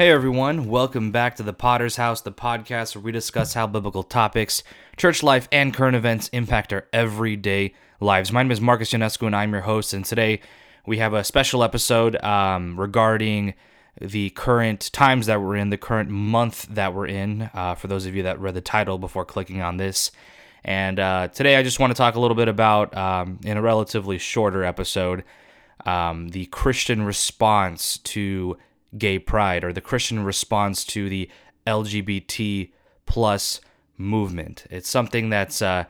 Hey everyone, welcome back to the Podders House, the podcast where we discuss how biblical topics, church life, and current events impact our everyday lives. My name is Marcus Ionescu, and I'm your host. And today we have a special episode um, regarding the current times that we're in, the current month that we're in. Uh, for those of you that read the title before clicking on this, and uh, today I just want to talk a little bit about, um, in a relatively shorter episode, um, the Christian response to gay pride or the Christian response to the LGBT plus movement. It's something that's uh,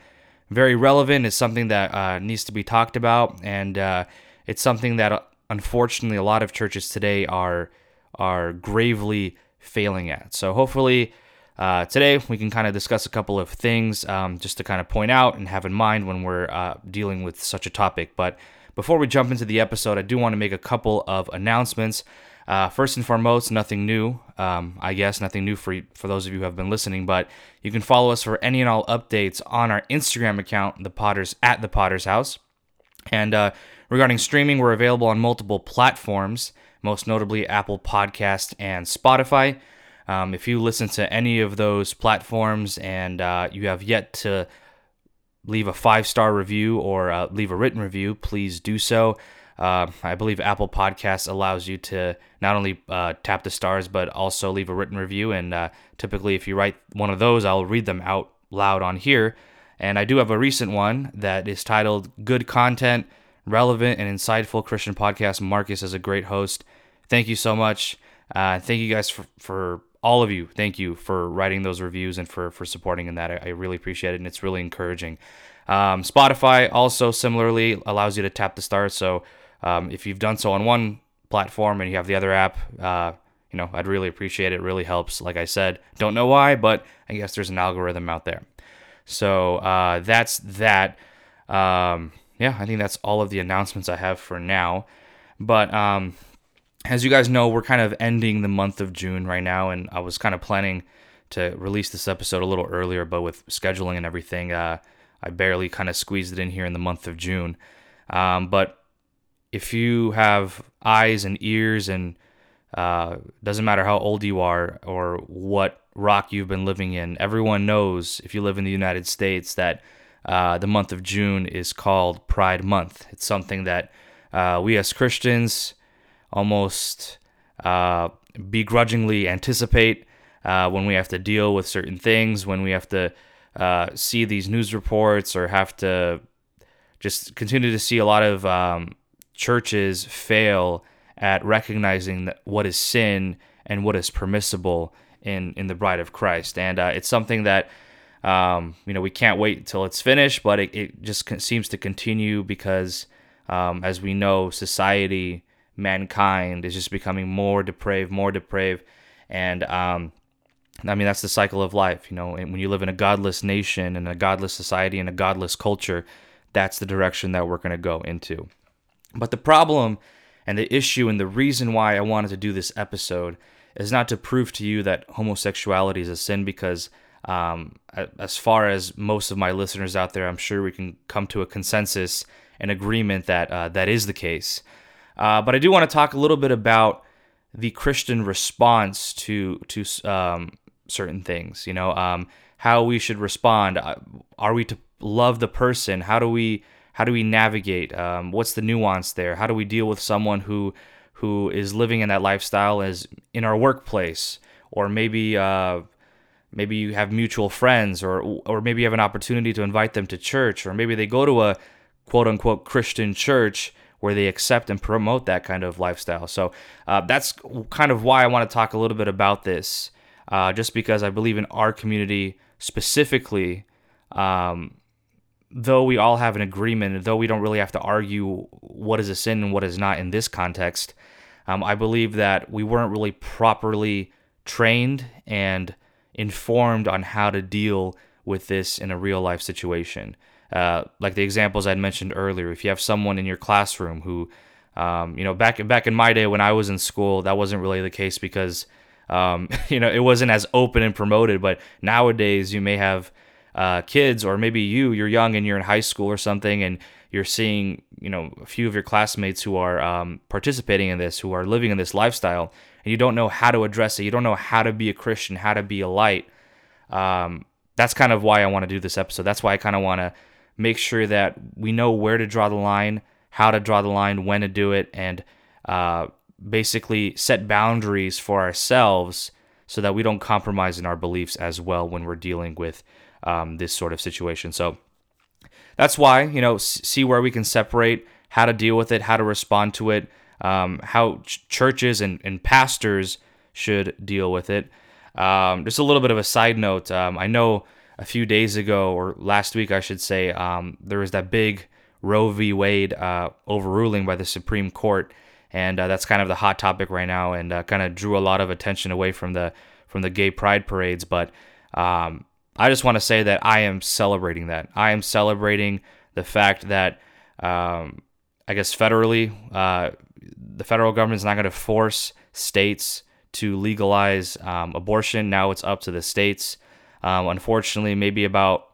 very relevant. It's something that uh, needs to be talked about, and uh, it's something that uh, unfortunately a lot of churches today are are gravely failing at. So hopefully. Uh, today, we can kind of discuss a couple of things um, just to kind of point out and have in mind when we're uh, dealing with such a topic. But before we jump into the episode, I do want to make a couple of announcements. Uh, first and foremost, nothing new. Um, I guess nothing new for for those of you who have been listening, but you can follow us for any and all updates on our Instagram account, the Potters at the Podders House. And uh, regarding streaming, we're available on multiple platforms, most notably Apple Podcast and Spotify. Um, if you listen to any of those platforms and uh, you have yet to leave a five star review or uh, leave a written review, please do so. Uh, I believe Apple Podcasts allows you to not only uh, tap the stars, but also leave a written review. And uh, typically, if you write one of those, I'll read them out loud on here. And I do have a recent one that is titled Good Content, Relevant, and Insightful Christian Podcast. Marcus is a great host. Thank you so much. Uh, thank you guys for, for all of you. Thank you for writing those reviews and for, for supporting in that. I, I really appreciate it, and it's really encouraging. Um, Spotify also similarly allows you to tap the stars. So um, if you've done so on one platform and you have the other app, uh, you know, I'd really appreciate it. it. Really helps. Like I said, don't know why, but I guess there's an algorithm out there. So uh, that's that. Um, yeah, I think that's all of the announcements I have for now. But um, as you guys know, we're kind of ending the month of June right now, and I was kind of planning to release this episode a little earlier, but with scheduling and everything, uh, I barely kind of squeezed it in here in the month of June. Um, but if you have eyes and ears and uh, doesn't matter how old you are or what rock you've been living in, everyone knows if you live in the United States that uh, the month of June is called Pride Month. It's something that uh, we as Christians almost uh, begrudgingly anticipate uh, when we have to deal with certain things, when we have to uh, see these news reports or have to just continue to see a lot of um, churches fail at recognizing what is sin and what is permissible in in the bride of Christ, and uh, it's something that um, you know we can't wait until it's finished, but it, it just seems to continue because um, as we know, society, mankind is just becoming more depraved, more depraved, and um, I mean that's the cycle of life. You know, and when you live in a godless nation and a godless society and a godless culture, that's the direction that we're going to go into. But the problem and the issue and the reason why I wanted to do this episode is not to prove to you that homosexuality is a sin because um, as far as most of my listeners out there, I'm sure we can come to a consensus and agreement that uh, that is the case. Uh, but I do want to talk a little bit about the Christian response to to um, certain things. You know, um, how we should respond. Uh, are we to love the person? How do we how do we navigate? Um, what's the nuance there? How do we deal with someone who who is living in that lifestyle as in our workplace, or maybe uh, maybe you have mutual friends, or or maybe you have an opportunity to invite them to church, or maybe they go to a quote unquote Christian church where they accept and promote that kind of lifestyle. So uh, that's kind of why I want to talk a little bit about this, uh, just because I believe in our community specifically. Um, though we all have an agreement, though we don't really have to argue what is a sin and what is not in this context, um, I believe that we weren't really properly trained and informed on how to deal with this in a real life situation. Uh, like the examples I'd mentioned earlier, if you have someone in your classroom who, um, you know, back back in my day when I was in school, that wasn't really the case because, um, you know, it wasn't as open and promoted. But nowadays, you may have uh, kids, or maybe you, you're young and you're in high school or something, and you're seeing, you know, a few of your classmates who are um, participating in this, who are living in this lifestyle, and you don't know how to address it. You don't know how to be a Christian, how to be a light. Um, that's kind of why I want to do this episode. That's why I kind of want to make sure that we know where to draw the line, how to draw the line, when to do it, and uh, basically set boundaries for ourselves so that we don't compromise in our beliefs as well when we're dealing with um, this sort of situation. So that's why, you know, see where we can separate how to deal with it, how to respond to it, um, how ch- churches and, and pastors should deal with it. Um, just a little bit of a side note. Um, I know a few days ago, or last week, I should say, um, there was that big Roe v. Wade uh, overruling by the Supreme Court and uh, that's kind of the hot topic right now, and uh, kind of drew a lot of attention away from the from the gay pride parades. But um, I just want to say that I am celebrating that. I am celebrating the fact that um, I guess federally, uh, the federal government is not going to force states to legalize um, abortion. Now it's up to the states. Um, unfortunately, maybe about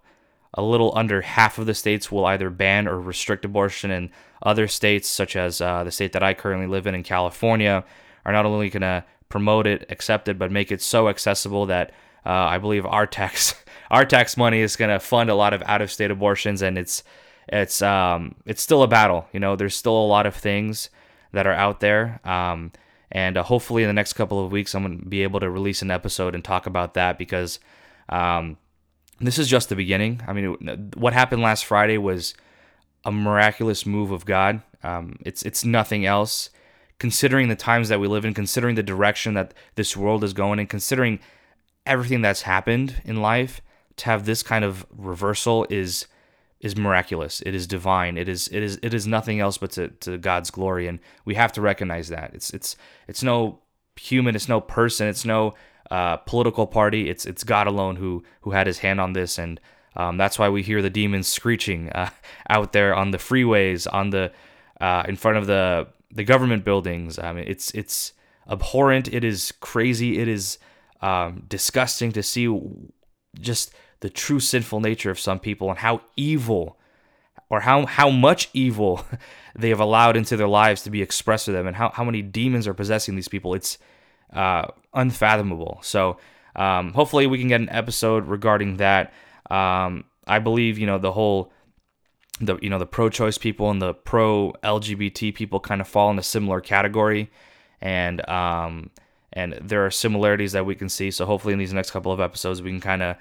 a little under half of the states will either ban or restrict abortion, and other states, such as uh, the state that I currently live in in California, are not only going to promote it, accept it, but make it so accessible that uh, I believe our tax our tax money is going to fund a lot of out of state abortions, and it's it's um, it's still a battle. You know, there's still a lot of things that are out there. Um, and uh, hopefully, in the next couple of weeks, I'm going to be able to release an episode and talk about that because um, this is just the beginning. I mean, what happened last Friday was a miraculous move of God. Um, it's it's nothing else. Considering the times that we live in, considering the direction that this world is going, and considering everything that's happened in life, to have this kind of reversal is is miraculous. It is divine. It is it is it is nothing else but to, to God's glory, and we have to recognize that. It's it's it's no human. It's no person. It's no uh, political party. It's it's God alone who who had His hand on this, and um, that's why we hear the demons screeching uh, out there on the freeways, on the uh, in front of the the government buildings. I mean, it's it's abhorrent. It is crazy. It is um, disgusting to see just the true sinful nature of some people and how evil or how how much evil they have allowed into their lives to be expressed to them and how, how many demons are possessing these people. It's uh, unfathomable. So um, hopefully we can get an episode regarding that. Um, I believe you know the whole the you know the pro-choice people and the pro-LGBT people kind of fall in a similar category, and um, and there are similarities that we can see. So hopefully in these next couple of episodes we can kind of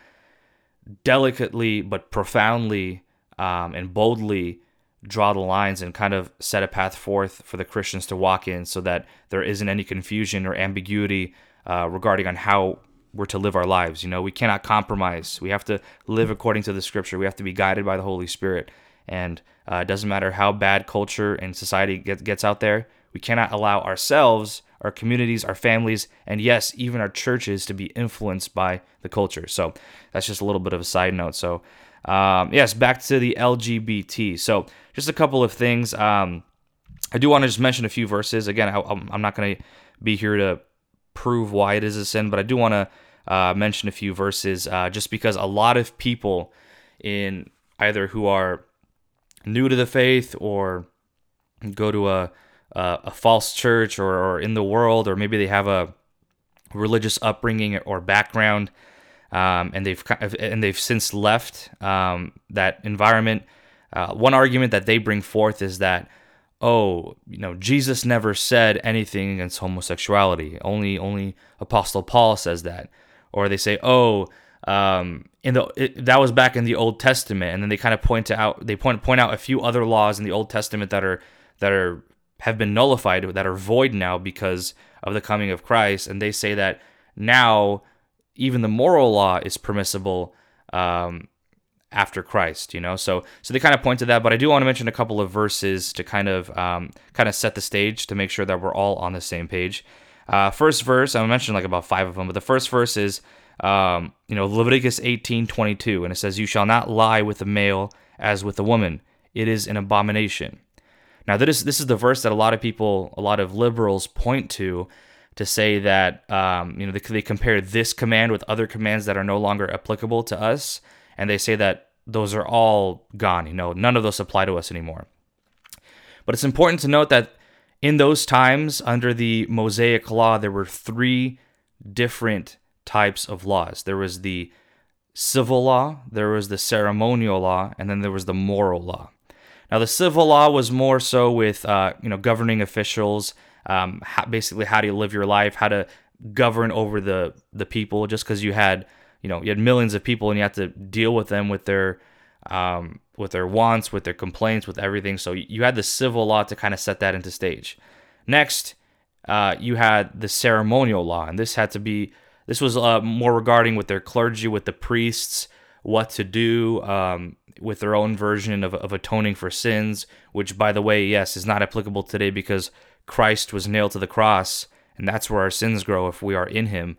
delicately but profoundly um, and boldly draw the lines and kind of set a path forth for the Christians to walk in so that there isn't any confusion or ambiguity uh, regarding on how we're to live our lives. You know, we cannot compromise. We have to live according to the scripture. We have to be guided by the Holy Spirit. And uh, it doesn't matter how bad culture and society get, gets out there, we cannot allow ourselves, our communities, our families, and yes, even our churches to be influenced by the culture. So that's just a little bit of a side note. So, um, yes, back to the LGBT. So, just a couple of things. Um, I do want to just mention a few verses. Again, I, am not going to be here to prove why it is a sin, but I do want to uh, mention a few verses uh, just because a lot of people in either who are new to the faith or go to a a, a false church or, or in the world or maybe they have a religious upbringing or background um, and they've and they've since left um, that environment. Uh, one argument that they bring forth is that, oh, you know, Jesus never said anything against homosexuality. Only only Apostle Paul says that, or they say, oh, um, in the it, that was back in the Old Testament, and then they kind of point out they point point out a few other laws in the Old Testament that are that are have been nullified that are void now because of the coming of Christ, and they say that now even the moral law is permissible um, after Christ, you know. So so they kind of point to that, but I do want to mention a couple of verses to kind of um, kind of set the stage to make sure that we're all on the same page. Uh, first verse, I mentioned like about five of them, but the first verse is um, you know Leviticus eighteen twenty two, and it says, "You shall not lie with a male as with a woman; it is an abomination." Now this this is the verse that a lot of people, a lot of liberals point to to say that um, you know they, they compare this command with other commands that are no longer applicable to us, and they say that those are all gone. You know, none of those apply to us anymore. But it's important to note that in those times, under the Mosaic law, there were three different types of laws. There was the civil law, there was the ceremonial law, and then there was the moral law. Now, the civil law was more so with uh, you know governing officials, um, how, basically how do you live your life, how to govern over the the people. Just because you had you know you had millions of people and you had to deal with them with their um, with their wants, with their complaints, with everything. So you had the civil law to kind of set that into stage. Next, uh, you had the ceremonial law, and this had to be this was uh, more regarding with their clergy, with the priests, what to do um, with their own version of, of atoning for sins, which, by the way, yes, is not applicable today because Christ was nailed to the cross, and that's where our sins grow if we are in Him.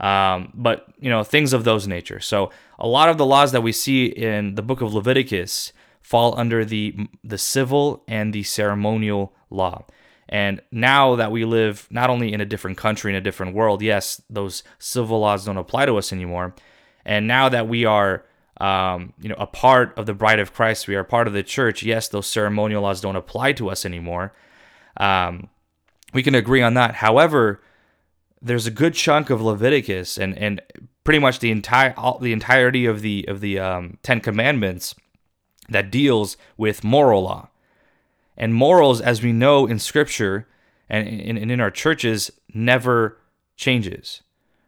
Um, but you know things of those nature. So a lot of the laws that we see in the book of Leviticus fall under the the civil and the ceremonial law. And now that we live not only in a different country, in a different world, yes, those civil laws don't apply to us anymore. And now that we are, um, you know, a part of the bride of Christ, we are part of the church. Yes, those ceremonial laws don't apply to us anymore. Um, we can agree on that. However, there's a good chunk of Leviticus and and pretty much the entire all, the entirety of the of the um, Ten Commandments that deals with moral law. And morals, as we know in Scripture and in, in our churches, never changes,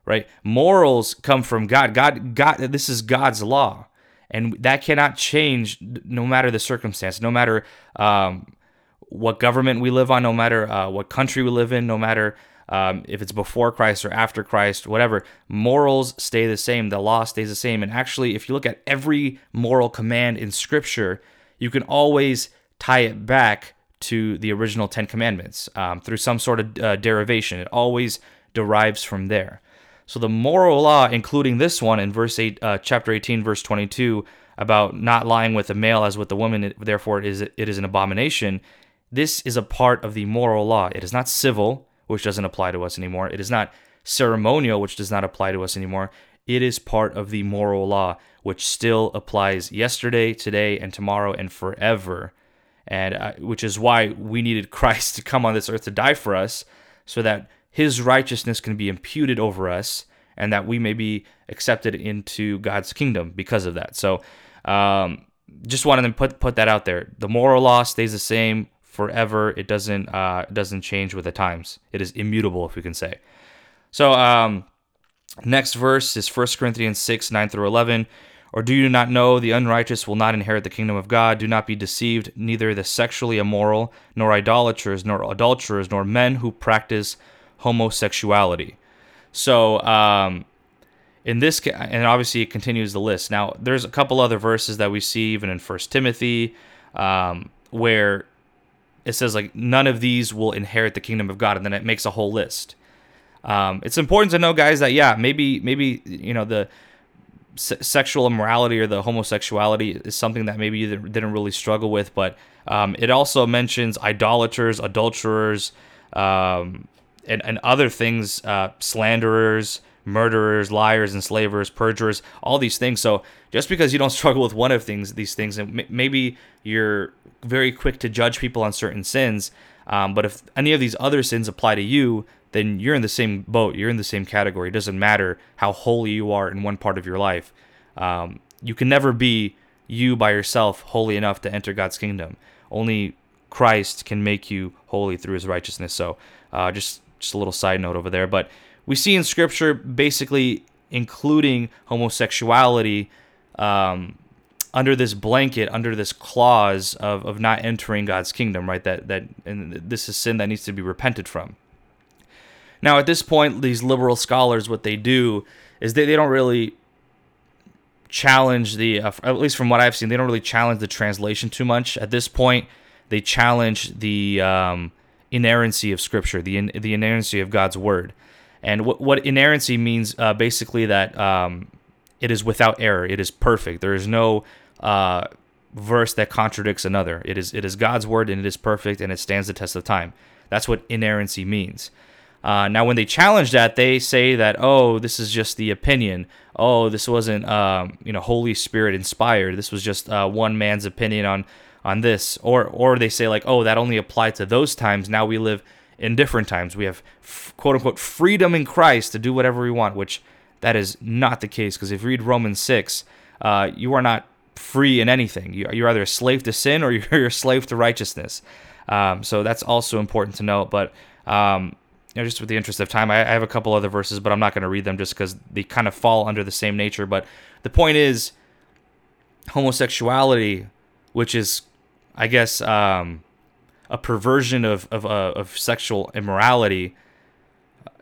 right? Morals come from God. God, God, this is God's law, and that cannot change no matter the circumstance, no matter um, what government we live on, no matter uh, what country we live in, no matter um, if it's before Christ or after Christ, whatever, morals stay the same. The law stays the same. And actually, if you look at every moral command in Scripture, you can always tie it back to the original Ten Commandments um, through some sort of uh, derivation. It always derives from there. So the moral law, including this one in verse eight, uh, chapter eighteen, verse twenty-two, about not lying with a male as with the woman, therefore it is it is an abomination. This is a part of the moral law. It is not civil, which doesn't apply to us anymore. It is not ceremonial, which does not apply to us anymore. It is part of the moral law, which still applies yesterday, today, and tomorrow, and forever and uh, which is why we needed Christ to come on this earth to die for us, so that His righteousness can be imputed over us, and that we may be accepted into God's kingdom because of that. So, um, just wanted to put put that out there. The moral law stays the same forever. It doesn't uh, doesn't change with the times. It is immutable, if we can say. So, um, next verse is 1 Corinthians six nine through eleven. Or do you not know the unrighteous will not inherit the kingdom of God? Do not be deceived, neither the sexually immoral, nor idolaters, nor adulterers, nor men who practice homosexuality. So, um, in this, and obviously it continues the list. Now, there's a couple other verses that we see even in First Timothy, um, where it says like none of these will inherit the kingdom of God, and then it makes a whole list. Um, it's important to know, guys, that yeah, maybe maybe you know the sexual immorality or the homosexuality is something that maybe you didn't really struggle with, but um, it also mentions idolaters, adulterers, um, and, and other things, uh, slanderers, murderers, liars, enslavers, perjurers, all these things. So just because you don't struggle with one of things, these things, and maybe you're very quick to judge people on certain sins, um, but if any of these other sins apply to you, then you're in the same boat. You're in the same category. It doesn't matter how holy you are in one part of your life. Um, you can never be you by yourself holy enough to enter God's kingdom. Only Christ can make you holy through His righteousness. So, uh, just just a little side note over there. But we see in Scripture basically including homosexuality um, under this blanket, under this clause of, of not entering God's kingdom, right? That that and this is sin that needs to be repented from. Now, at this point, these liberal scholars, what they do is they, they don't really challenge the, uh, at least from what I've seen, they don't really challenge the translation too much. At this point, they challenge the um, inerrancy of Scripture, the, in, the inerrancy of God's Word. And what, what inerrancy means uh, basically that um, it is without error, it is perfect. There is no uh, verse that contradicts another. It is, it is God's Word and it is perfect and it stands the test of time. That's what inerrancy means. Uh, now, when they challenge that, they say that, oh, this is just the opinion. Oh, this wasn't, um, you know, Holy Spirit inspired. This was just uh, one man's opinion on on this. Or, or they say like, oh, that only applied to those times. Now we live in different times. We have quote unquote freedom in Christ to do whatever we want, which that is not the case. Because if you read Romans six, uh, you are not free in anything. You, you're either a slave to sin or you're a slave to righteousness. Um, so that's also important to note. But um, you know, just with the interest of time, I have a couple other verses, but I'm not going to read them just because they kind of fall under the same nature. But the point is, homosexuality, which is, I guess, um, a perversion of of, uh, of sexual immorality,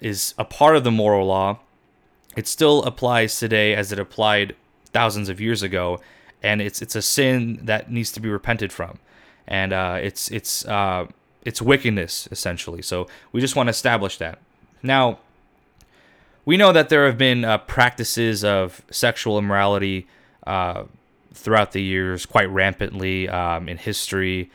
is a part of the moral law. It still applies today as it applied thousands of years ago, and it's it's a sin that needs to be repented from, and uh, it's it's uh, it's wickedness essentially. So we just want to establish that. Now, we know that there have been uh, practices of sexual immorality uh, throughout the years, quite rampantly um, in history.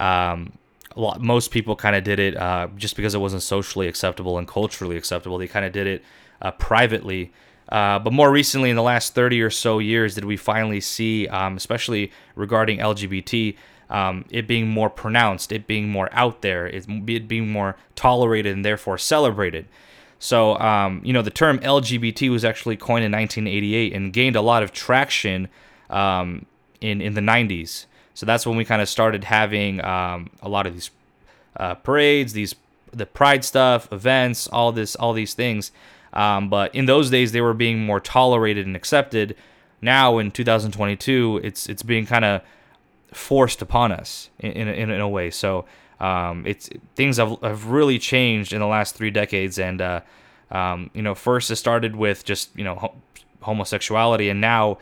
Um, lot, most people kind of did it uh, just because it wasn't socially acceptable and culturally acceptable. They kind of did it uh, privately. Uh, but more recently, in the last 30 or so years, did we finally see, um, especially regarding LGBT, um, it being more pronounced, it being more out there, it, it being more tolerated and therefore celebrated. So, um, you know, the term LGBT was actually coined in 1988 and gained a lot of traction um, in in the 90s. So that's when we kind of started having um, a lot of these uh, parades, these the pride stuff, events, all this, all these things. Um, but in those days, they were being more tolerated and accepted. Now in 2022, it's it's being kind of forced upon us in in, in, a way. So um, it's things have, have really changed in the last three decades, and uh, um, you know, first it started with just you know ho- homosexuality, and now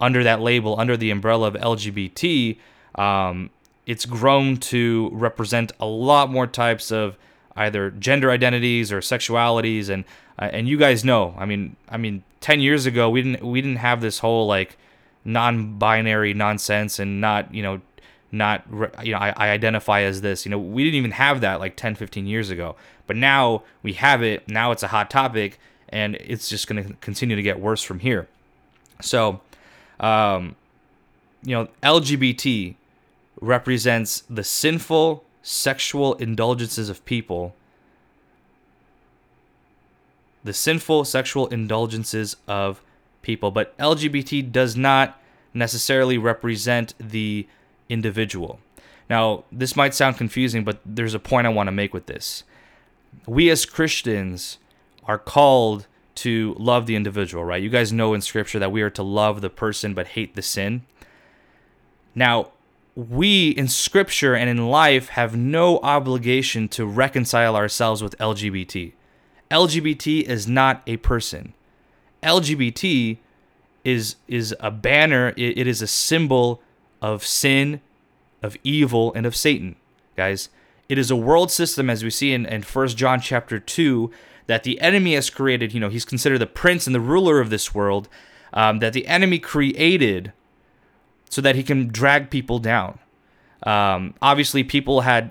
under that label, under the umbrella of LGBT, um, it's grown to represent a lot more types of either gender identities or sexualities, and uh, and you guys know, I mean, I mean, ten years ago we didn't we didn't have this whole like non-binary nonsense and not you know not you know I, I, identify as this you know we didn't even have that like 10 15 years ago. But now we have it. Now it's a hot topic and it's just going to continue to get worse from here. So um you know lgbt represents the sinful sexual indulgences of people the sinful sexual indulgences of people. But LGBT does not necessarily represent the individual. Now, this might sound confusing, but there's a point I want to make with this. We as Christians are called to love the individual, right? You guys know in scripture that we are to love the person but hate the sin. Now, we in scripture and in life have no obligation to reconcile ourselves with LGBT. LGBT is not a person. LGBT is is a banner. It, it is a symbol of sin, of evil, and of Satan, guys. It is a world system, as we see in, in 1 John chapter 2, that the enemy has created. You know, he's considered the prince and the ruler of this world, um, that the enemy created so that he can drag people down. Um, obviously, people had,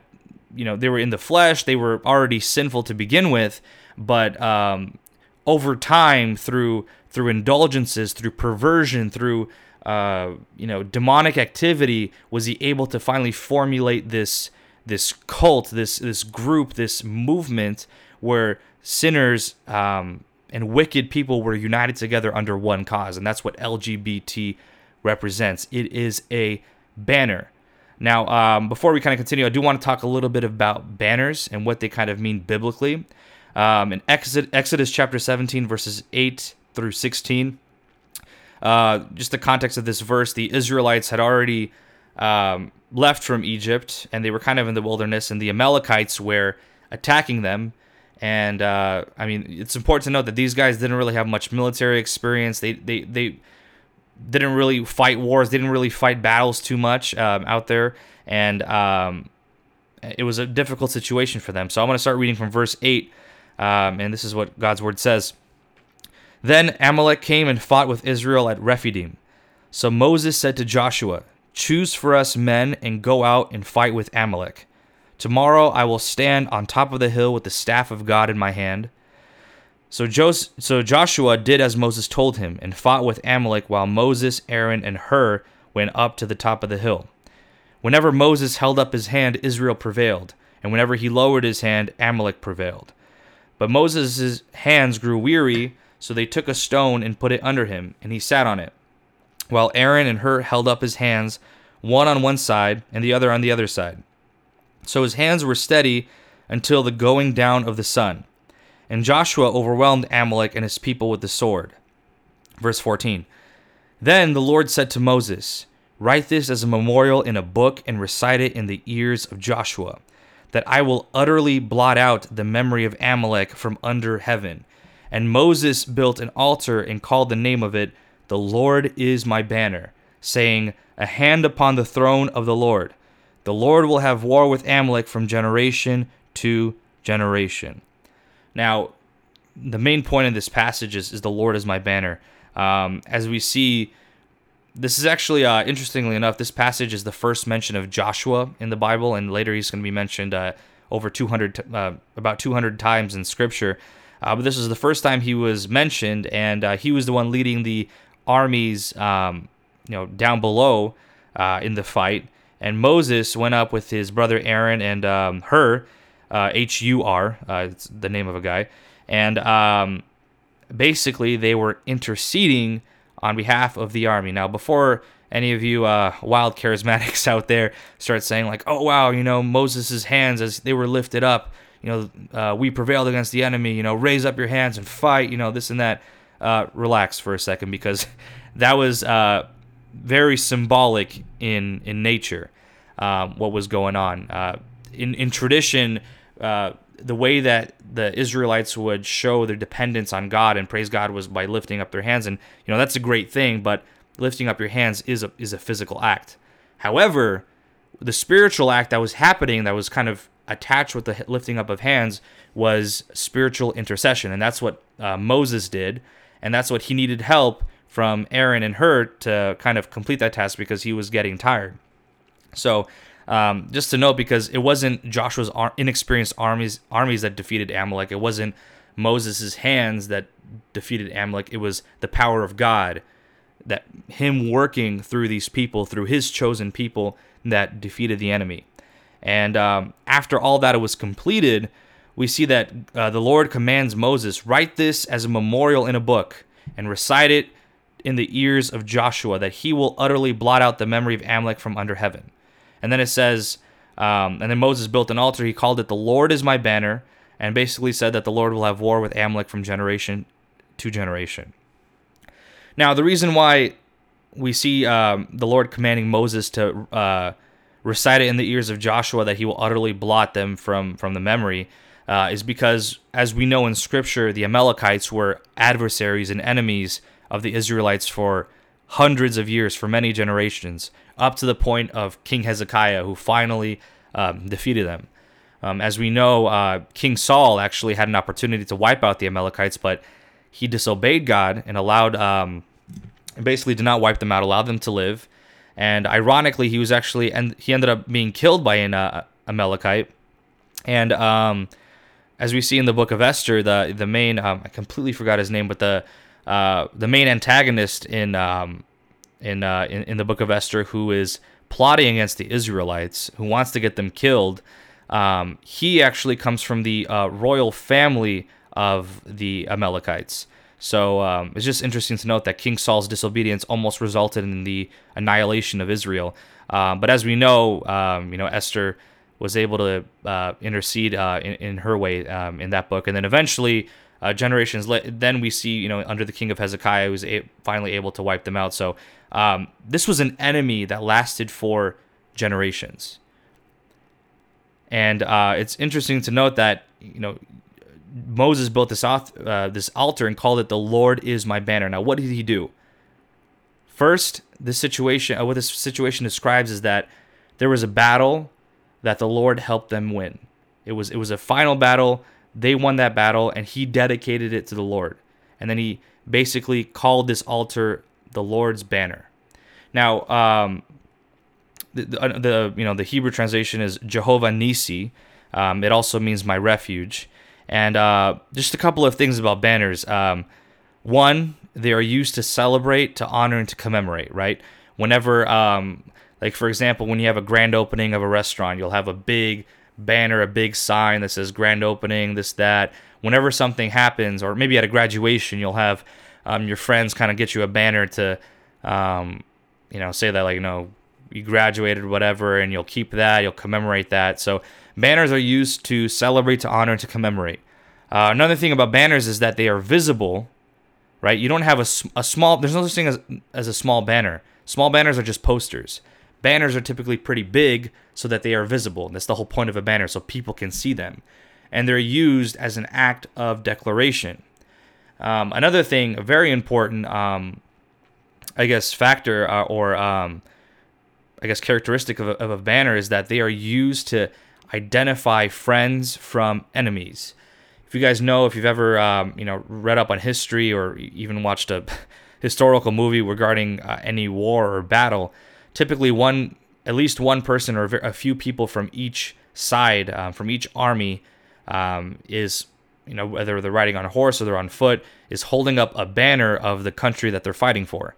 you know, they were in the flesh, they were already sinful to begin with, but um, over time through through indulgences, through perversion, through uh, you know demonic activity, was he able to finally formulate this this cult, this this group, this movement where sinners um, and wicked people were united together under one cause, and that's what LGBT represents. It is a banner. Now, um, before we kind of continue, I do want to talk a little bit about banners and what they kind of mean biblically. Um, in Exodus, Exodus chapter 17, verses 8 through 16, uh, just the context of this verse, the Israelites had already um, left from Egypt and they were kind of in the wilderness, and the Amalekites were attacking them. And uh, I mean, it's important to note that these guys didn't really have much military experience. They they they didn't really fight wars. They didn't really fight battles too much um, out there, and um, it was a difficult situation for them. So I'm going to start reading from verse eight um, and this is what God's word says. Then Amalek came and fought with Israel at Rephidim. So Moses said to Joshua, Choose for us men and go out and fight with Amalek. Tomorrow I will stand on top of the hill with the staff of God in my hand. So, Jos- so Joshua did as Moses told him and fought with Amalek while Moses, Aaron, and Hur went up to the top of the hill. Whenever Moses held up his hand, Israel prevailed, and whenever he lowered his hand, Amalek prevailed. But Moses' hands grew weary, so they took a stone and put it under him, and he sat on it. While Aaron and Hur held up his hands, one on one side and the other on the other side. So his hands were steady until the going down of the sun. And Joshua overwhelmed Amalek and his people with the sword. Verse 14 Then the Lord said to Moses, Write this as a memorial in a book and recite it in the ears of Joshua, that I will utterly blot out the memory of Amalek from under heaven. And Moses built an altar and called the name of it, The Lord is my banner, saying, A hand upon the throne of the Lord. The Lord will have war with Amalek from generation to generation. Now, the main point of this passage is, is the Lord is my banner. Um, as we see, this is actually, uh, interestingly enough, this passage is the first mention of Joshua in the Bible, and later he's going to be mentioned uh, over 200, uh, about 200 times in Scripture. Uh, but this is the first time he was mentioned, and uh, he was the one leading the armies, um, you know, down below uh, in the fight. And Moses went up with his brother Aaron and um, Hur uh, H U R. Uh, it's the name of a guy, and um, basically they were interceding on behalf of the army. Now, before any of you uh, wild charismatics out there start saying like, "Oh wow, you know Moses' hands as they were lifted up, you know, uh, we prevailed against the enemy. You know, raise up your hands and fight. You know, this and that." Relax for a second because that was very symbolic in in nature. Um, what was going on uh, in in tradition? Uh, the way that the Israelites would show their dependence on God and praise God was by lifting up their hands, and you know that's a great thing. But lifting up your hands is a is a physical act. However, the spiritual act that was happening, that was kind of attached with the lifting up of hands, was spiritual intercession, and that's what uh, Moses did, and that's what he needed help from Aaron and Hur to kind of complete that task because he was getting tired. So um, just to note, because it wasn't Joshua's ar- inexperienced armies armies that defeated Amalek. It wasn't Moses' hands that defeated Amalek. It was the power of God, that him working through these people, through his chosen people, that defeated the enemy. And um, after all that was completed, we see that uh, the Lord commands Moses, write this as a memorial in a book and recite it in the ears of Joshua, that he will utterly blot out the memory of Amalek from under heaven. And then it says, um, and then Moses built an altar. He called it, The Lord is my banner, and basically said that the Lord will have war with Amalek from generation to generation. Now, the reason why we see um, the Lord commanding Moses to uh, recite it in the ears of Joshua that he will utterly blot them from, from the memory uh, is because, as we know in Scripture, the Amalekites were adversaries and enemies of the Israelites for hundreds of years, for many generations up to the point of King Hezekiah, who finally um, defeated them. Um, as we know, uh, King Saul actually had an opportunity to wipe out the Amalekites, but he disobeyed God and allowed, um, basically, did not wipe them out, allowed them to live. And ironically, he was actually, and he ended up being killed by an uh, Amalekite. And um, as we see in the book of Esther, the the main, um, I completely forgot his name, but the uh, the main antagonist in um, in, uh, in in the book of Esther who is plotting against the Israelites, who wants to get them killed. Um, he actually comes from the uh, royal family of the Amalekites. So um, it's just interesting to note that King Saul's disobedience almost resulted in the annihilation of Israel. Um, but as we know, um, you know Esther was able to uh, intercede uh, in, in, her way um, in that book, and then eventually uh, generations later, then we see, you know, under the king of Hezekiah, was a- finally able to wipe them out. So um, this was an enemy that lasted for generations. And uh, it's interesting to note that, you know, Moses built this, uh, this altar and called it the Lord is my banner. Now, what did he do? First, this situation, uh, what this situation describes is that there was a battle that the Lord helped them win. It was it was a final battle they won that battle and he dedicated it to the Lord. And then he basically called this altar the Lord's banner. Now, um, the, the, the you know the Hebrew translation is Jehovah Nissi. Um, it also means my refuge. And uh, just a couple of things about banners. Um, one, they are used to celebrate, to honor, and to commemorate. Right. Whenever, um, like for example, when you have a grand opening of a restaurant, you'll have a big banner, a big sign that says grand opening, this, that. Whenever something happens, or maybe at a graduation, you'll have um, your friends kind of get you a banner to, um, you know, say that like, you know, you graduated, whatever, and you'll keep that, you'll commemorate that. So banners are used to celebrate, to honor, to commemorate. Uh, another thing about banners is that they are visible, right? You don't have a, a small, there's no such thing as, as a small banner. Small banners are just posters. Banners are typically pretty big so that they are visible. and That's the whole point of a banner, so people can see them. And they're used as an act of declaration. Um, another thing, a very important, um, I guess, factor uh, or um, I guess characteristic of a, of a banner is that they are used to identify friends from enemies. If you guys know, if you've ever um, you know read up on history or even watched a historical movie regarding uh, any war or battle, typically one at least one person or a few people from each side uh, from each army um, is you know whether they're riding on a horse or they're on foot is holding up a banner of the country that they're fighting for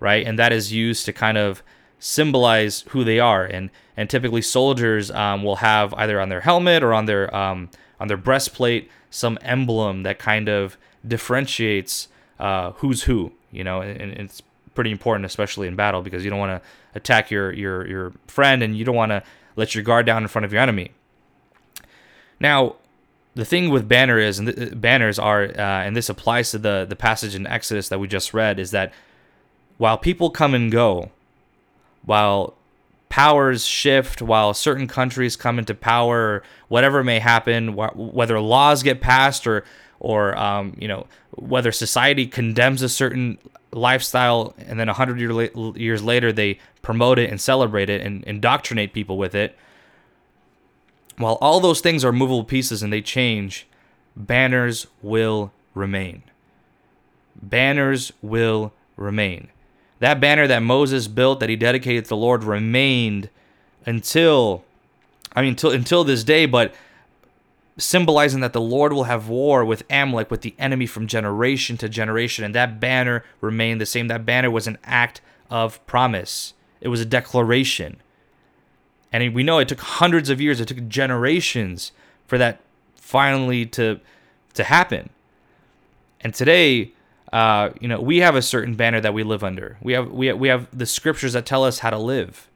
right? And that is used to kind of symbolize who they are. And and typically soldiers um, will have either on their helmet or on their um, on their breastplate some emblem that kind of differentiates uh, who's who you know and, and it's pretty important especially in battle because you don't want to attack your your your friend and you don't want to let your guard down in front of your enemy. Now the thing with banner is, and the, banners are, uh, and this applies to the the passage in Exodus that we just read, is that while people come and go, while powers shift, while certain countries come into power, whatever may happen, wh- whether laws get passed or or um, you know whether society condemns a certain lifestyle and then a hundred year la- years later they promote it and celebrate it and indoctrinate people with it while all those things are movable pieces and they change, banners will remain. Banners will remain. That banner that Moses built that he dedicated to the Lord remained until I mean until until this day, but symbolizing that the Lord will have war with Amalek, with the enemy from generation to generation, and that banner remained the same. That banner was an act of promise. It was a declaration. And we know it took hundreds of years, it took generations for that finally to to happen. And today, uh, you know, we have a certain banner that we live under. We have we have, we have the scriptures that tell us how to live.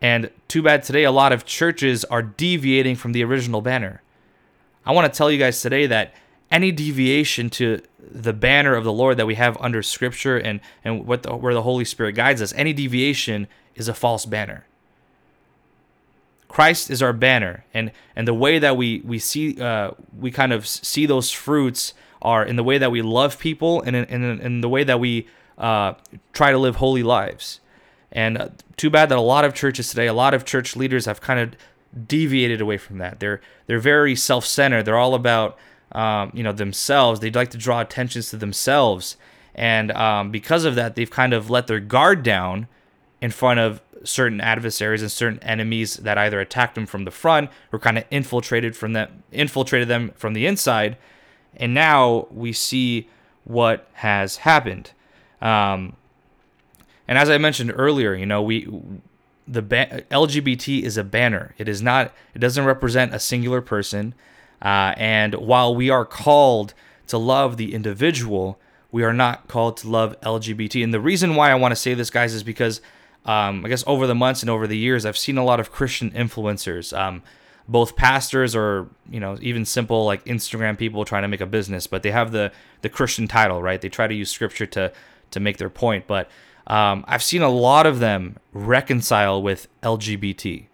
And too bad today a lot of churches are deviating from the original banner. I want to tell you guys today that any deviation to the banner of the Lord that we have under scripture and and what the, where the Holy Spirit guides us, any deviation is a false banner. Christ is our banner, and and the way that we we see uh, we kind of see those fruits are in the way that we love people and in, in, in the way that we uh, try to live holy lives. And uh, too bad that a lot of churches today, a lot of church leaders have kind of deviated away from that. They're they're very self-centered. They're all about um, you know themselves. They'd like to draw attentions to themselves, and um, because of that, they've kind of let their guard down in front of certain adversaries and certain enemies that either attacked them from the front or kind of infiltrated from them infiltrated them from the inside and now we see what has happened um, and as i mentioned earlier you know we the ba- lgbt is a banner. It is not it doesn't represent a singular person. Uh, and while we are called to love the individual we are not called to love lgbt and the reason why i want to say this guys is because um, I guess over the months and over the years, I've seen a lot of Christian influencers, um, both pastors or you know even simple like Instagram people trying to make a business, but they have the the Christian title, right? They try to use scripture to to make their point, but um, I've seen a lot of them reconcile with LGBT.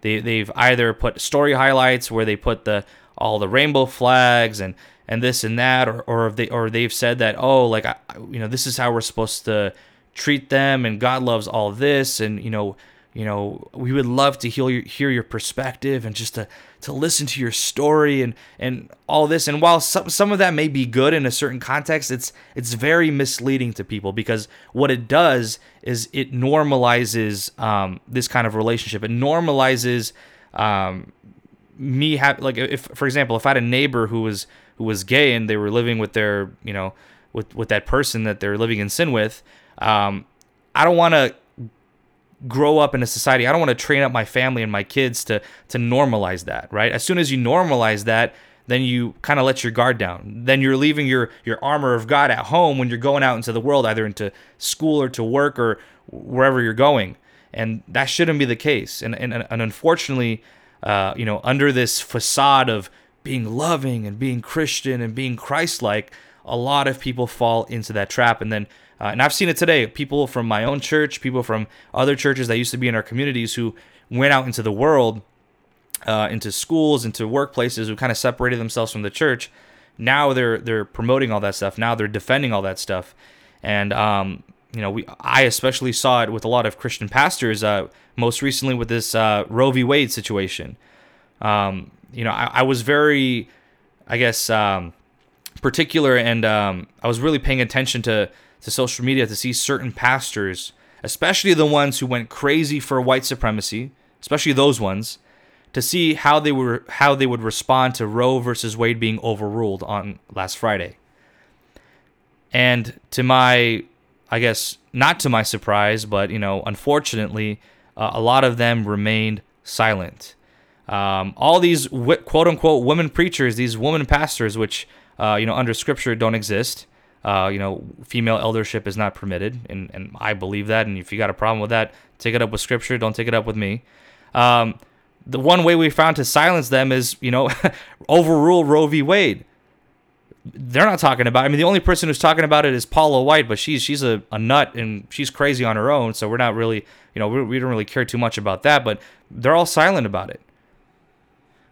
They they've either put story highlights where they put the all the rainbow flags and and this and that, or or they or they've said that oh like I, you know this is how we're supposed to treat them and God loves all this and you know you know, we would love to hear your, hear your perspective and just to, to listen to your story and, and all this. And while some, some of that may be good in a certain context, it's, it's very misleading to people because what it does is it normalizes um, this kind of relationship. It normalizes um, me have like if for example if I had a neighbor who was who was gay and they were living with their you know with with that person that they're living in sin with, um, I don't want to grow up in a society. I don't want to train up my family and my kids to to normalize that, right? As soon as you normalize that, then you kind of let your guard down. Then you're leaving your your armor of God at home when you're going out into the world, either into school or to work or wherever you're going. And that shouldn't be the case. And and, and unfortunately, uh, you know, under this facade of being loving and being Christian and being Christ-like, a lot of people fall into that trap and then uh, and I've seen it today. People from my own church, people from other churches that used to be in our communities who went out into the world, uh, into schools, into workplaces, who kind of separated themselves from the church. Now they're they're promoting all that stuff. Now they're defending all that stuff, and um, you know, we I especially saw it with a lot of Christian pastors. Uh, most recently with this uh, Roe v. Wade situation. Um, you know, I, I, was very, I guess, um, particular, and um, I was really paying attention to to social media to see certain pastors, especially the ones who went crazy for white supremacy, especially those ones, to see how they were how they would respond to Roe versus Wade being overruled on last Friday. And to my I guess not to my surprise, but you know, unfortunately, uh, a lot of them remained silent. Um, all these quote unquote women preachers, these women pastors, which uh, you know under Scripture don't exist, uh, you know, female eldership is not permitted, and, and I believe that. And if you got a problem with that, take it up with Scripture. Don't take it up with me. Um, the one way we found to silence them is, you know, overrule Roe v. Wade. They're not talking about. I mean, the only person who's talking about it is Paula White, but she's she's a, a nut and she's crazy on her own. So we're not really, you know, we, we don't really care too much about that. But they're all silent about it.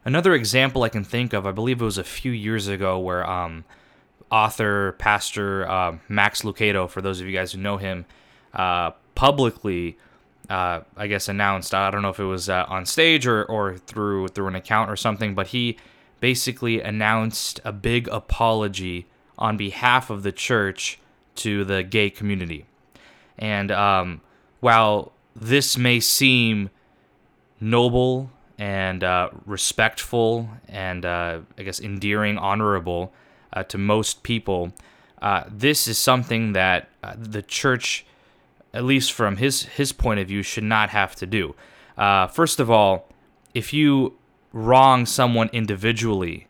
Another example I can think of, I believe it was a few years ago, where um, author, pastor uh, Max Lucado, for those of you guys who know him, uh, publicly, uh, I guess, announced. I don't know if it was uh, on stage or, or through through an account or something, but he basically announced a big apology on behalf of the church to the gay community. And um, while this may seem noble and uh, respectful and uh, I guess endearing, honorable, uh, to most people, uh, this is something that uh, the church, at least from his his point of view, should not have to do. Uh, first of all, if you wrong someone individually,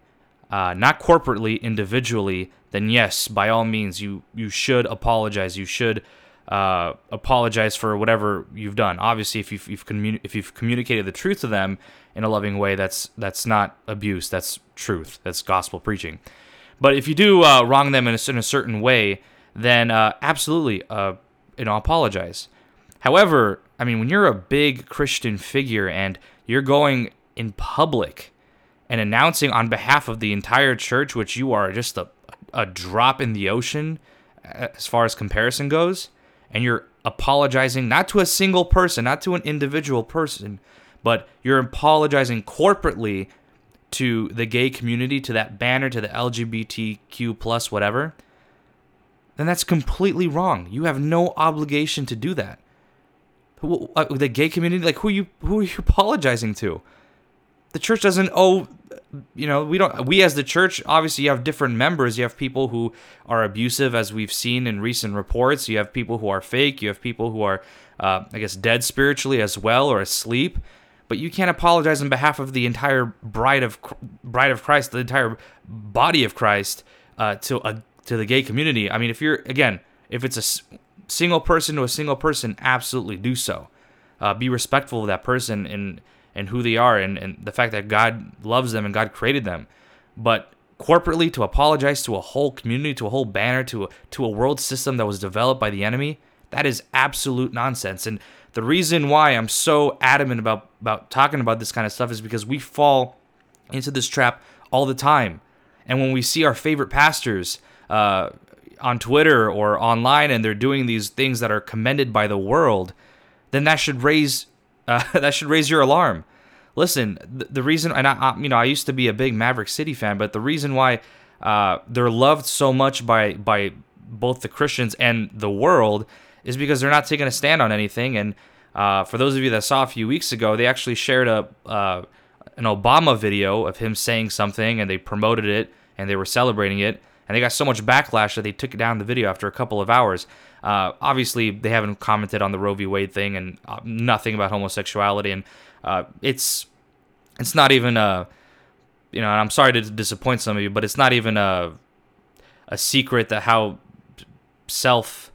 uh, not corporately, individually, then yes, by all means, you you should apologize. You should uh, apologize for whatever you've done. Obviously, if you've, you've communi- if you've communicated the truth to them in a loving way, that's that's not abuse. That's truth. That's gospel preaching. But if you do uh, wrong them in a, in a, certain way, then uh, absolutely, uh, you know, apologize. However, I mean, when you're a big Christian figure and you're going in public and announcing on behalf of the entire church, which you are just a, a drop in the ocean as far as comparison goes, and you're apologizing not to a single person, not to an individual person, but you're apologizing corporately to the gay community, to that banner, to the LGBTQ plus whatever, then that's completely wrong. You have no obligation to do that. Uh, the gay community, like who are you who are you apologizing to? The church doesn't owe you know, we don't we as the church obviously you have different members. You have people who are abusive as we've seen in recent reports. You have people who are fake, you have people who are uh, I guess dead spiritually as well or asleep but you can't apologize on behalf of the entire bride of bride of Christ, the entire body of Christ, uh, to a to the gay community. I mean, if you're again, if it's a single person to a single person, absolutely do so. Uh, be respectful of that person and and who they are, and and the fact that God loves them and God created them. But corporately, to apologize to a whole community, to a whole banner, to a, to a world system that was developed by the enemy, that is absolute nonsense. And the reason why I'm so adamant about about talking about this kind of stuff is because we fall into this trap all the time. And when we see our favorite pastors uh, on Twitter or online and they're doing these things that are commended by the world, then that should raise Uh, that should raise your alarm. Listen, the, the reason, and I, I, you know, I used to be a big Maverick City fan, but the reason why uh, they're loved so much by by both the Christians and the world is because they're not taking a stand on anything. And uh, for those of you that saw a few weeks ago, they actually shared a uh, an Obama video of him saying something, and they promoted it and they were celebrating it. And they got so much backlash that they took down the video after a couple of hours. Uh, obviously, they haven't commented on the Roe v. Wade thing and uh, nothing about homosexuality, and uh, it's it's not even a you know. And I'm sorry to disappoint some of you, but it's not even a a secret that how self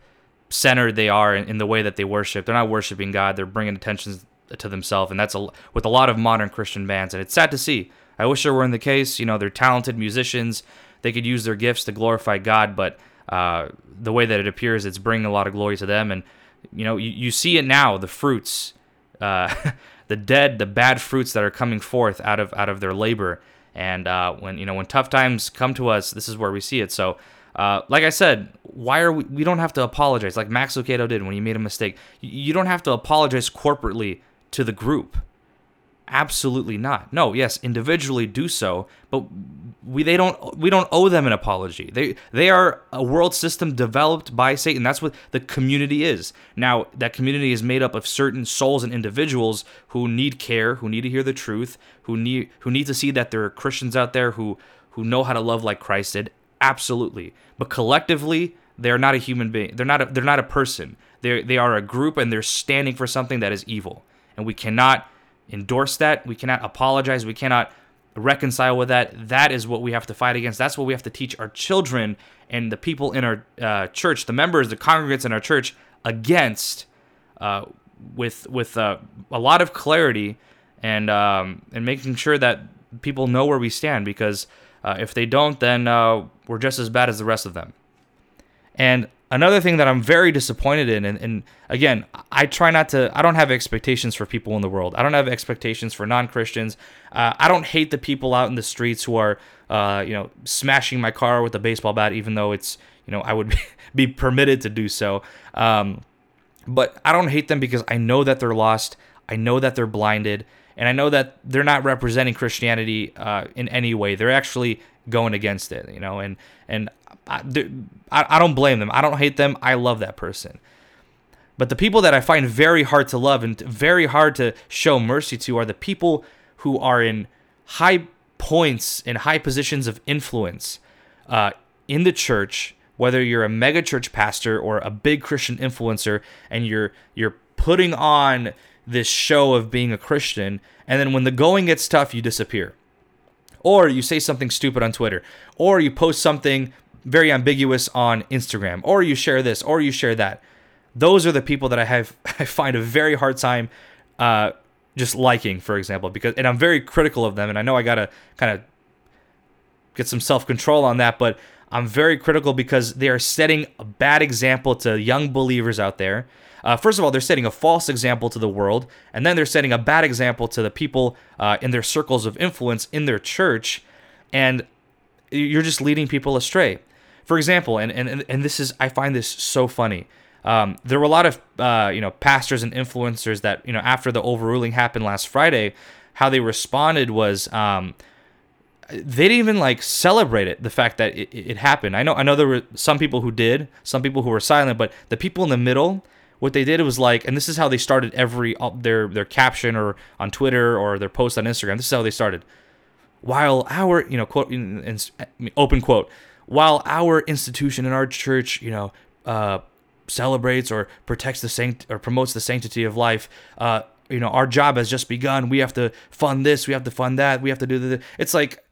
centered they are in, in, the way that they worship. They're not worshiping God; they're bringing attention to themselves, and that's a, with a lot of modern Christian bands, and it's sad to see. I wish there were in the case. You know, they're talented musicians; they could use their gifts to glorify God, but uh, the way that it appears, it's bringing a lot of glory to them, and you know, you, you see it now. The fruits, uh, the dead, the bad fruits that are coming forth out of out of their labor. And uh, when you know when tough times come to us, this is where we see it. So uh, like I said, why are we? We don't have to apologize like Max Lucado did when he made a mistake. You don't have to apologize corporately to the group. Absolutely not. No, yes, individually do so, but we they don't we don't owe them an apology. They they are a world system developed by Satan. That's what the community is. Now, that community is made up of certain souls and individuals who need care, who need to hear the truth, who need who need to see that there are Christians out there who who know how to love like Christ did absolutely. But collectively, they're not a human being. They're not a, they're not a person. They they are a group and they're standing for something that is evil. And we cannot endorse that. We cannot apologize. We cannot reconcile with that. That is what we have to fight against. That's what we have to teach our children and the people in our uh, church, the members, the congregants in our church against uh, with with uh, a lot of clarity and um, and making sure that people know where we stand because uh, if they don't, then uh, we're just as bad as the rest of them. And another thing that I'm very disappointed in, and, and, again, I try not to, I don't have expectations for people in the world. I don't have expectations for non Christians. Uh, I don't hate the people out in the streets who are, uh, you know, smashing my car with a baseball bat, even though it's, you know, I would be permitted to do so. Um, but I don't hate them because I know that they're lost. I know that they're blinded and I know that they're not representing Christianity uh, in any way. They're actually going against it, you know, and and I, I don't blame them. I don't hate them. I love that person. But the people that I find very hard to love and very hard to show mercy to are the people who are in high points in high positions of influence uh, in the church. Whether you're a mega church pastor or a big Christian influencer, and you're you're putting on this show of being a Christian, and then when the going gets tough, you disappear. Or you say something stupid on Twitter, or you post something very ambiguous on Instagram, or you share this, or you share that. Those are the people that I have I find a very hard time uh, just liking, for example, because and I'm very critical of them, and I know I gotta kind of get some self control on that, but I'm very critical because they are setting a bad example to young believers out there. Uh, first of all, they're setting a false example to the world, and then they're setting a bad example to the people uh, in their circles of influence in their church, and you're just leading people astray. For example, and and and this is I find this so funny. Um, there were a lot of uh, you know pastors and influencers that you know after the overruling happened last Friday, how they responded was. Um, they didn't even like celebrate it the fact that it, it happened i know i know there were some people who did some people who were silent but the people in the middle what they did was like, and this is how they started every uh, their their caption or on Twitter or their post on Instagram. This is how they started. While our, you know, quote, in, in, open quote, while our institution and our church, you know, uh, celebrates or protects the sanct or promotes the sanctity of life, uh, you know, our job has just begun. We have to fund this. We have to fund that. We have to do the. It's like,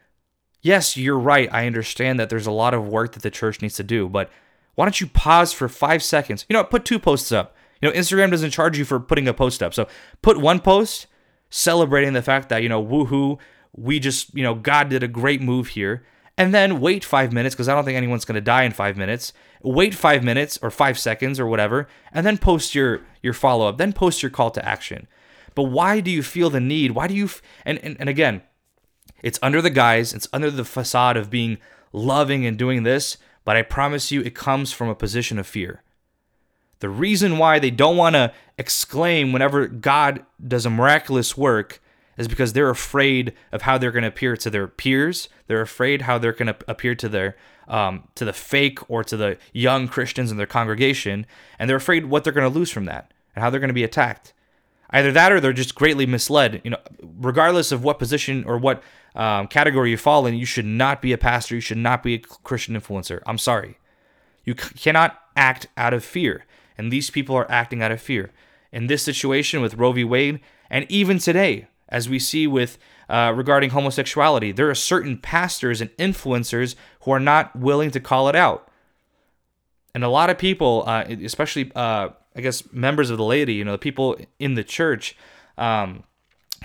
yes, you're right. I understand that there's a lot of work that the church needs to do, but why don't you pause for five seconds? You know, put two posts up. You know, Instagram doesn't charge you for putting a post up. So put one post celebrating the fact that, you know, woohoo, we just, you know, God did a great move here. And then wait five minutes because I don't think anyone's to die in five minutes. Wait five minutes or five seconds or whatever, and then post your your follow up. Then post your call to action. But why do you feel the need? Why do you? F- and, and and again, it's under the guise, it's under the facade of being loving and doing this. But I promise you, it comes from a position of fear. The reason why they don't want to exclaim whenever God does a miraculous work is because they're afraid of how they're going to appear to their peers. They're afraid how they're going to appear to their um, to the fake or to the young Christians in their congregation, and they're afraid what they're going to lose from that and how they're going to be attacked. Either that or they're just greatly misled. You know, regardless of what position or what um, category you fall in, you should not be a pastor. You should not be a Christian influencer. I'm sorry. You c- cannot act out of fear. And these people are acting out of fear. In this situation with Roe v. Wade, and even today, as we see with uh, regarding homosexuality, there are certain pastors and influencers who are not willing to call it out. And a lot of people, uh, especially uh, I guess members of the laity, you know, the people in the church um,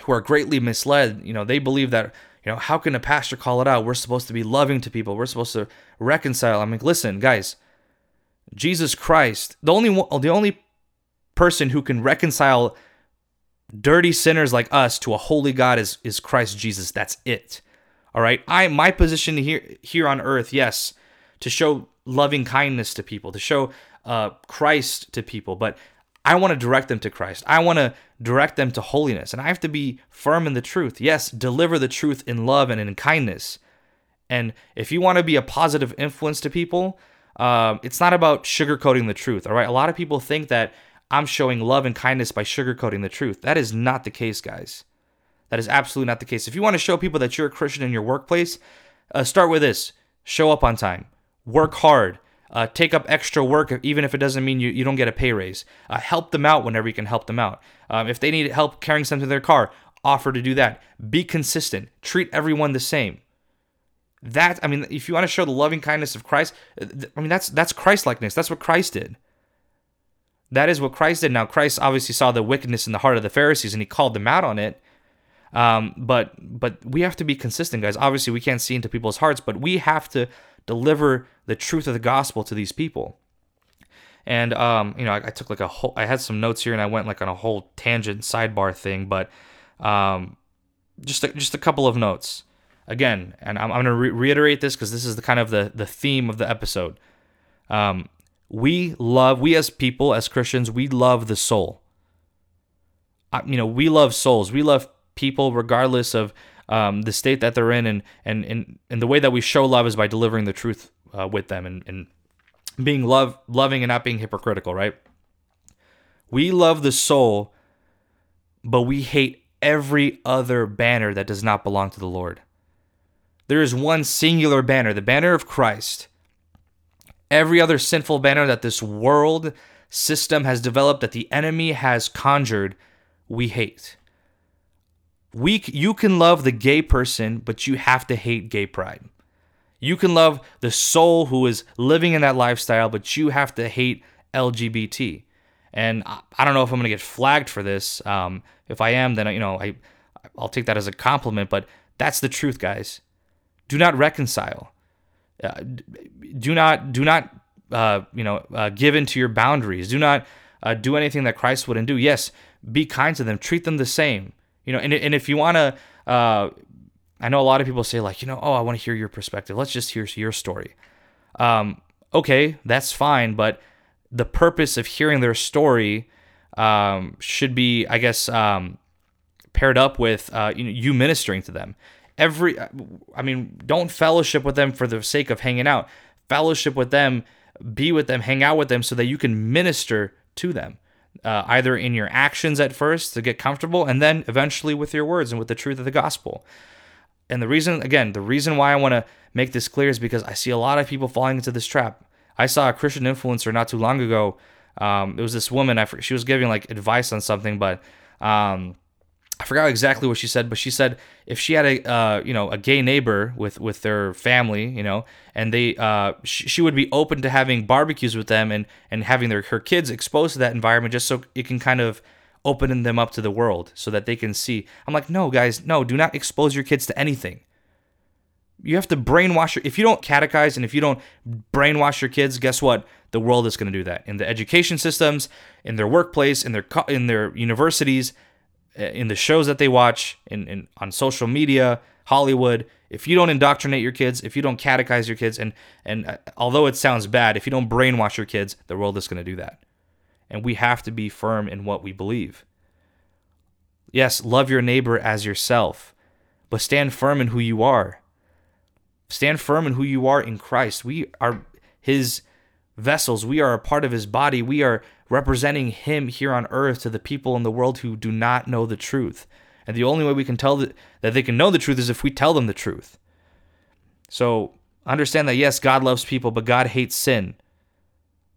who are greatly misled, you know, they believe that, you know, how can a pastor call it out? We're supposed to be loving to people. We're supposed to reconcile. I'm like, listen, guys, Jesus Christ, the only one, the only person who can reconcile dirty sinners like us to a holy God is is Christ Jesus. That's it. All right. I my position here here on earth, yes, to show loving kindness to people, to show uh, Christ to people, but I want to direct them to Christ. I want to direct them to holiness, and I have to be firm in the truth. Yes, deliver the truth in love and in kindness. And if you want to be a positive influence to people, um, it's not about sugarcoating the truth. All right, a lot of people think that I'm showing love and kindness by sugarcoating the truth. That is not the case, guys. That is absolutely not the case. If you want to show people that you're a Christian in your workplace, uh, start with this: show up on time, work hard, uh, take up extra work, even if it doesn't mean you, you don't get a pay raise. Uh, help them out whenever you can help them out. Um, if they need help carrying something in their car, offer to do that. Be consistent. Treat everyone the same. That I mean, if you want to show the loving kindness of Christ, uh, I mean that's that's Christ likeness. That's what Christ did. That is what Christ did. Now Christ obviously saw the wickedness in the heart of the Pharisees and he called them out on it. Um, but but we have to be consistent, guys. Obviously, we can't see into people's hearts, but we have to deliver the truth of the gospel to these people. And um, you know, I, I, took like a whole. I had some notes here, and I went like on a whole tangent sidebar thing, but um, just a, just a couple of notes again. And I'm, I'm going to re- reiterate this because this is the kind of the the theme of the episode. Um, we love we as people as Christians we love the soul. I, you know, we love souls. We love people regardless of um, the state that they're in, and and and and the way that we show love is by delivering the truth uh, with them and and being love loving and not being hypocritical, right? We love the soul, but we hate every other banner that does not belong to the Lord. There is one singular banner, the banner of Christ. Every other sinful banner that this world system has developed, that the enemy has conjured, we hate we you can love the gay person, but you have to hate gay pride. You can love the soul who is living in that lifestyle, but you have to hate LGBT. And I don't know if I'm going to get flagged for this. Um, if I am, then you know I I'll take that as a compliment. But that's the truth, guys. Do not reconcile. Uh, do not do not uh, you know uh, give into your boundaries. Do not uh, do anything that Christ wouldn't do. Yes, be kind to them. Treat them the same. You know, and and if you want to, uh, I know a lot of people say like, you know, oh, I want to hear your perspective. Let's just hear your story. Um, okay, that's fine, but the purpose of hearing their story um, should be, I guess, um, paired up with uh, you, know, you ministering to them. Every, I mean, don't fellowship with them for the sake of hanging out. Fellowship with them, be with them, hang out with them, so that you can minister to them uh, either in your actions at first to get comfortable, and then eventually with your words and with the truth of the gospel. And the reason, again, the reason why I want to make this clear is because I see a lot of people falling into this trap. I saw a Christian influencer not too long ago. Um, it was this woman. I, she was giving like advice on something, but um, I forgot exactly what she said, but she said if she had a uh, you know a gay neighbor with with their family, you know, and they uh, sh- she would be open to having barbecues with them and and having their her kids exposed to that environment just so it can kind of open them up to the world so that they can see. I'm like, no, guys, no, do not expose your kids to anything. You have to brainwash your. If you don't catechize and if you don't brainwash your kids, guess what? The world is going to do that in the education systems, in their workplace, in their in their universities in the shows that they watch, in, in on social media, Hollywood. If you don't indoctrinate your kids, if you don't catechize your kids, and and uh, although it sounds bad, if you don't brainwash your kids, the world is going to do that. and we have to be firm in what we believe. Yes, love your neighbor as yourself, but stand firm in who you are. Stand firm in who you are in Christ. We are his vessels. We are a part of his body. We are representing him here on earth to the people in the world who do not know the truth. And the only way we can tell that, that they can know the truth is if we tell them the truth. So understand that yes, God loves people, but God hates sin.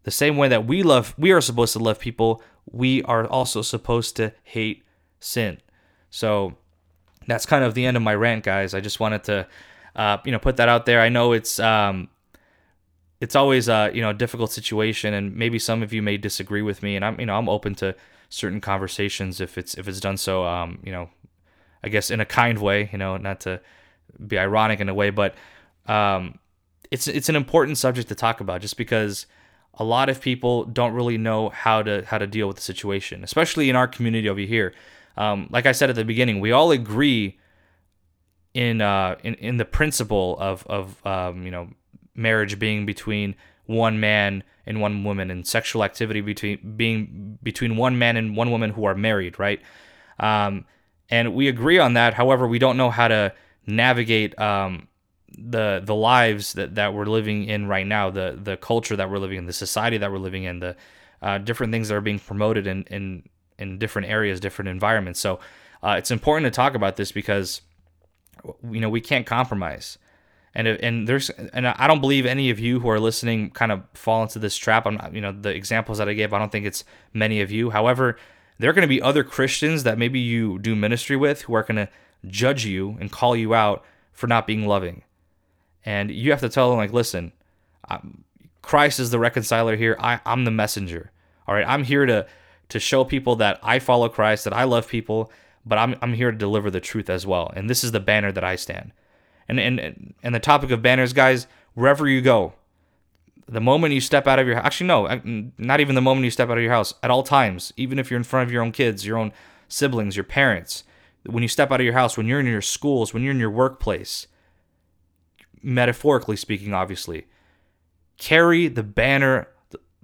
The same way that we love we are supposed to love people, we are also supposed to hate sin. So that's kind of the end of my rant, guys. I just wanted to uh, you know put that out there. I know it's um, it's always a you know a difficult situation, and maybe some of you may disagree with me, and I'm you know I'm open to certain conversations if it's if it's done so um, you know I guess in a kind way, you know, not to be ironic in a way, but um, it's it's an important subject to talk about just because a lot of people don't really know how to how to deal with the situation, especially in our community over here. Um, like I said at the beginning, we all agree in uh, in in the principle of of um, you know marriage being between one man and one woman, and sexual activity between being between one man and one woman who are married, right? Um, and we agree on that. However, we don't know how to navigate um, the the lives that, that we're living in right now, the the culture that we're living in, the society that we're living in, the uh, different things that are being promoted in in in different areas, different environments. So uh, it's important to talk about this because you know we can't compromise. And and there's and I don't believe any of you who are listening kind of fall into this trap. I'm not, you know the examples that I gave. I don't think it's many of you. However, there are going to be other Christians that maybe you do ministry with who are going to judge you and call you out for not being loving. And you have to tell them like, listen, I'm, Christ is the reconciler here. I, I'm the messenger. All right, I'm here to to show people that I follow Christ, that I love people, but I'm I'm here to deliver the truth as well. And this is the banner that I stand. And and and the topic of banners, guys, wherever you go, the moment you step out of your actually no, not even the moment you step out of your house, at all times, even if you're in front of your own kids, your own siblings, your parents, when you step out of your house, when you're in your schools, when you're in your workplace, metaphorically speaking, obviously, carry the banner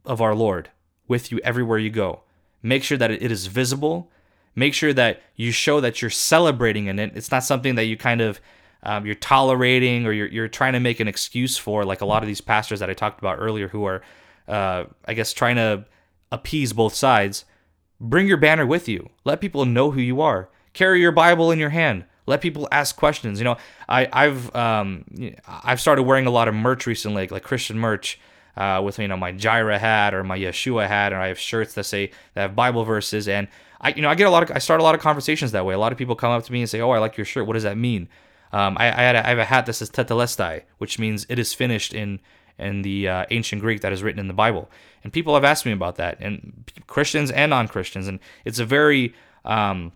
of our Lord with you everywhere you go. Make sure that it is visible. Make sure that you show that you're celebrating in it. It's not something that you kind of um, you're tolerating or you're, you're trying to make an excuse for, like a lot of these pastors that I talked about earlier who are, uh, I guess, trying to appease both sides. Bring your banner with you. Let people know who you are. Carry your Bible in your hand. Let people ask questions. You know, I, I've um, I've started wearing a lot of merch recently, like, like Christian merch. Uh, with you know my Jireh hat or my Yeshua hat, and I have shirts that say that have Bible verses, and I you know I get a lot of I start a lot of conversations that way. A lot of people come up to me and say, "Oh, I like your shirt. What does that mean?" Um, I, I, had a, I have a hat that says tetelestai, which means it is finished in in the uh, ancient Greek that is written in the Bible. And people have asked me about that, and Christians and non Christians, and it's a very um,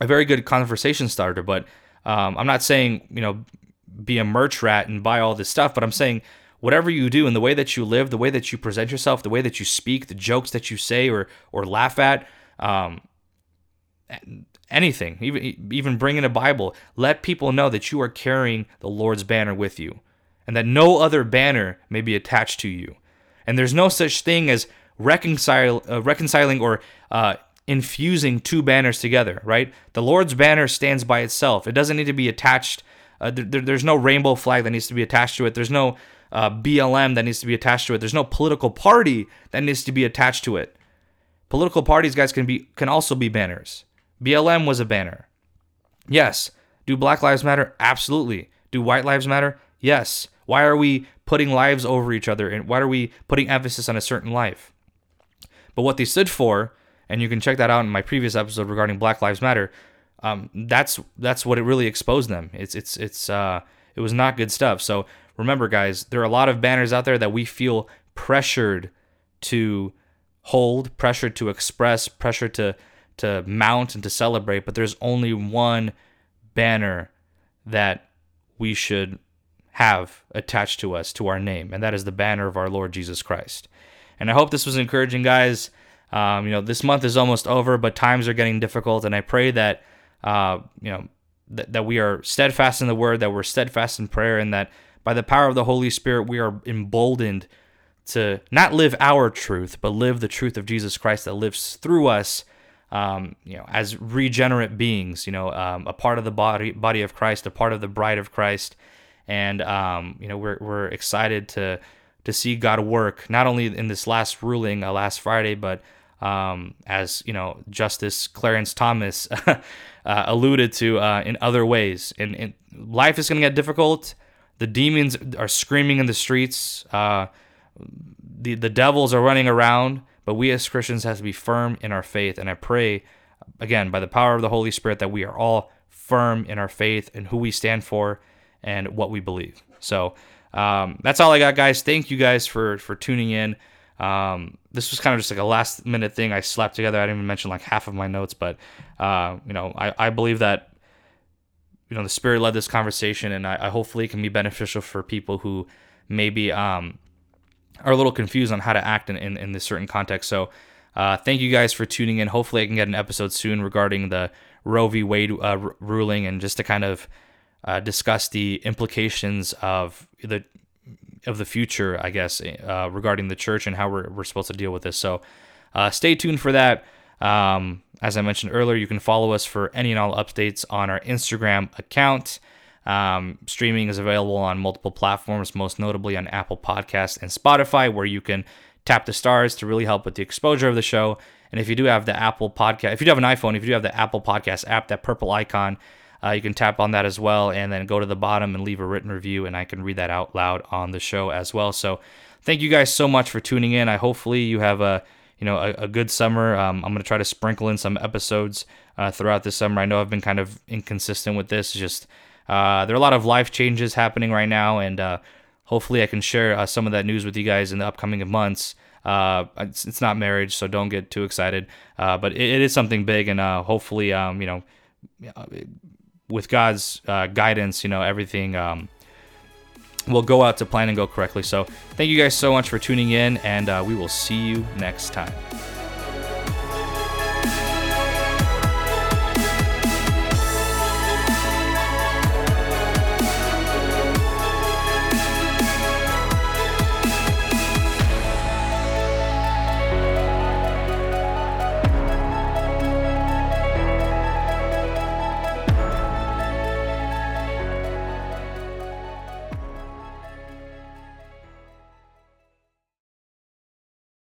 a very good conversation starter. But um, I'm not saying you know be a merch rat and buy all this stuff, but I'm saying whatever you do and the way that you live, the way that you present yourself, the way that you speak, the jokes that you say or or laugh at, um, anything, even even bringing a Bible, let people know that you are carrying the Lord's banner with you, and that no other banner may be attached to you. And there's no such thing as reconcile, uh, reconciling or uh, infusing two banners together. Right? The Lord's banner stands by itself. It doesn't need to be attached. Uh, there, there's no rainbow flag that needs to be attached to it. There's no uh, BLM that needs to be attached to it. There's no political party that needs to be attached to it. Political parties, guys, can be can also be banners. BLM was a banner. Yes. Do Black Lives Matter? Absolutely. Do White Lives Matter? Yes. Why are we putting lives over each other and why are we putting emphasis on a certain life? But what they stood for, and you can check that out in my previous episode regarding Black Lives Matter, um, that's that's what it really exposed them. It's it's it's uh, it was not good stuff. So remember, guys, there are a lot of banners out there that we feel pressured to hold, pressured to express, pressured to to mount and to celebrate, but there's only one banner that we should have attached to us, to our name, and that is the banner of our Lord Jesus Christ. And I hope this was encouraging, guys. Um, you know, this month is almost over, but times are getting difficult, and I pray that uh, you know that, that we are steadfast in the Word, that we're steadfast in prayer, and that by the power of the Holy Spirit we are emboldened to not live our truth, but live the truth of Jesus Christ that lives through us. Um, you know, as regenerate beings, you know, um, a part of the body body of Christ, a part of the bride of Christ, and um, you know, we're we're excited to to see God work not only in this last ruling uh, last Friday, but um, as you know, Justice Clarence Thomas uh, alluded to uh, in other ways. And, and life is going to get difficult. The demons are screaming in the streets. Uh, the the devils are running around. But we as Christians have to be firm in our faith. And I pray, again, by the power of the Holy Spirit, that we are all firm in our faith and who we stand for and what we believe. So um, that's all I got, guys. Thank you guys for for tuning in. Um, this was kind of just like a last minute thing I slapped together. I didn't even mention like half of my notes, but uh, you know, I, I believe that you know the Spirit led this conversation, and I, I hopefully can be beneficial for people who maybe um, are a little confused on how to act in in, in this certain context. So. Uh, thank you guys for tuning in. Hopefully, I can get an episode soon regarding the Roe v. Wade uh, r- ruling and just to kind of uh, discuss the implications of the of the future, I guess, uh, regarding the church and how we're, we're supposed to deal with this. So uh, stay tuned for that. Um, as I mentioned earlier, you can follow us for any and all updates on our Instagram account. Um, streaming is available on multiple platforms, most notably on Apple Podcast and Spotify, where you can tap the stars to really help with the exposure of the show. And if you do have the Apple Podcast, if you do have an iPhone, if you do have the Apple Podcast app, that purple icon, uh, you can tap on that as well and then go to the bottom and leave a written review, and I can read that out loud on the show as well. So thank you guys so much for tuning in. I hopefully you have a you know a, a good summer. Um, I'm gonna try to sprinkle in some episodes uh, throughout the summer. I know I've been kind of inconsistent with this. Just uh, there are a lot of life changes happening right now, and uh, hopefully I can share uh, some of that news with you guys in the upcoming months. Uh, it's, it's, not marriage, so don't get too excited. Uh, but it, it is something big, and hopefully, um, you know, with God's guidance, you know, everything um, will go out to plan and go correctly. So, thank you guys so much for tuning in, and we will see you next time.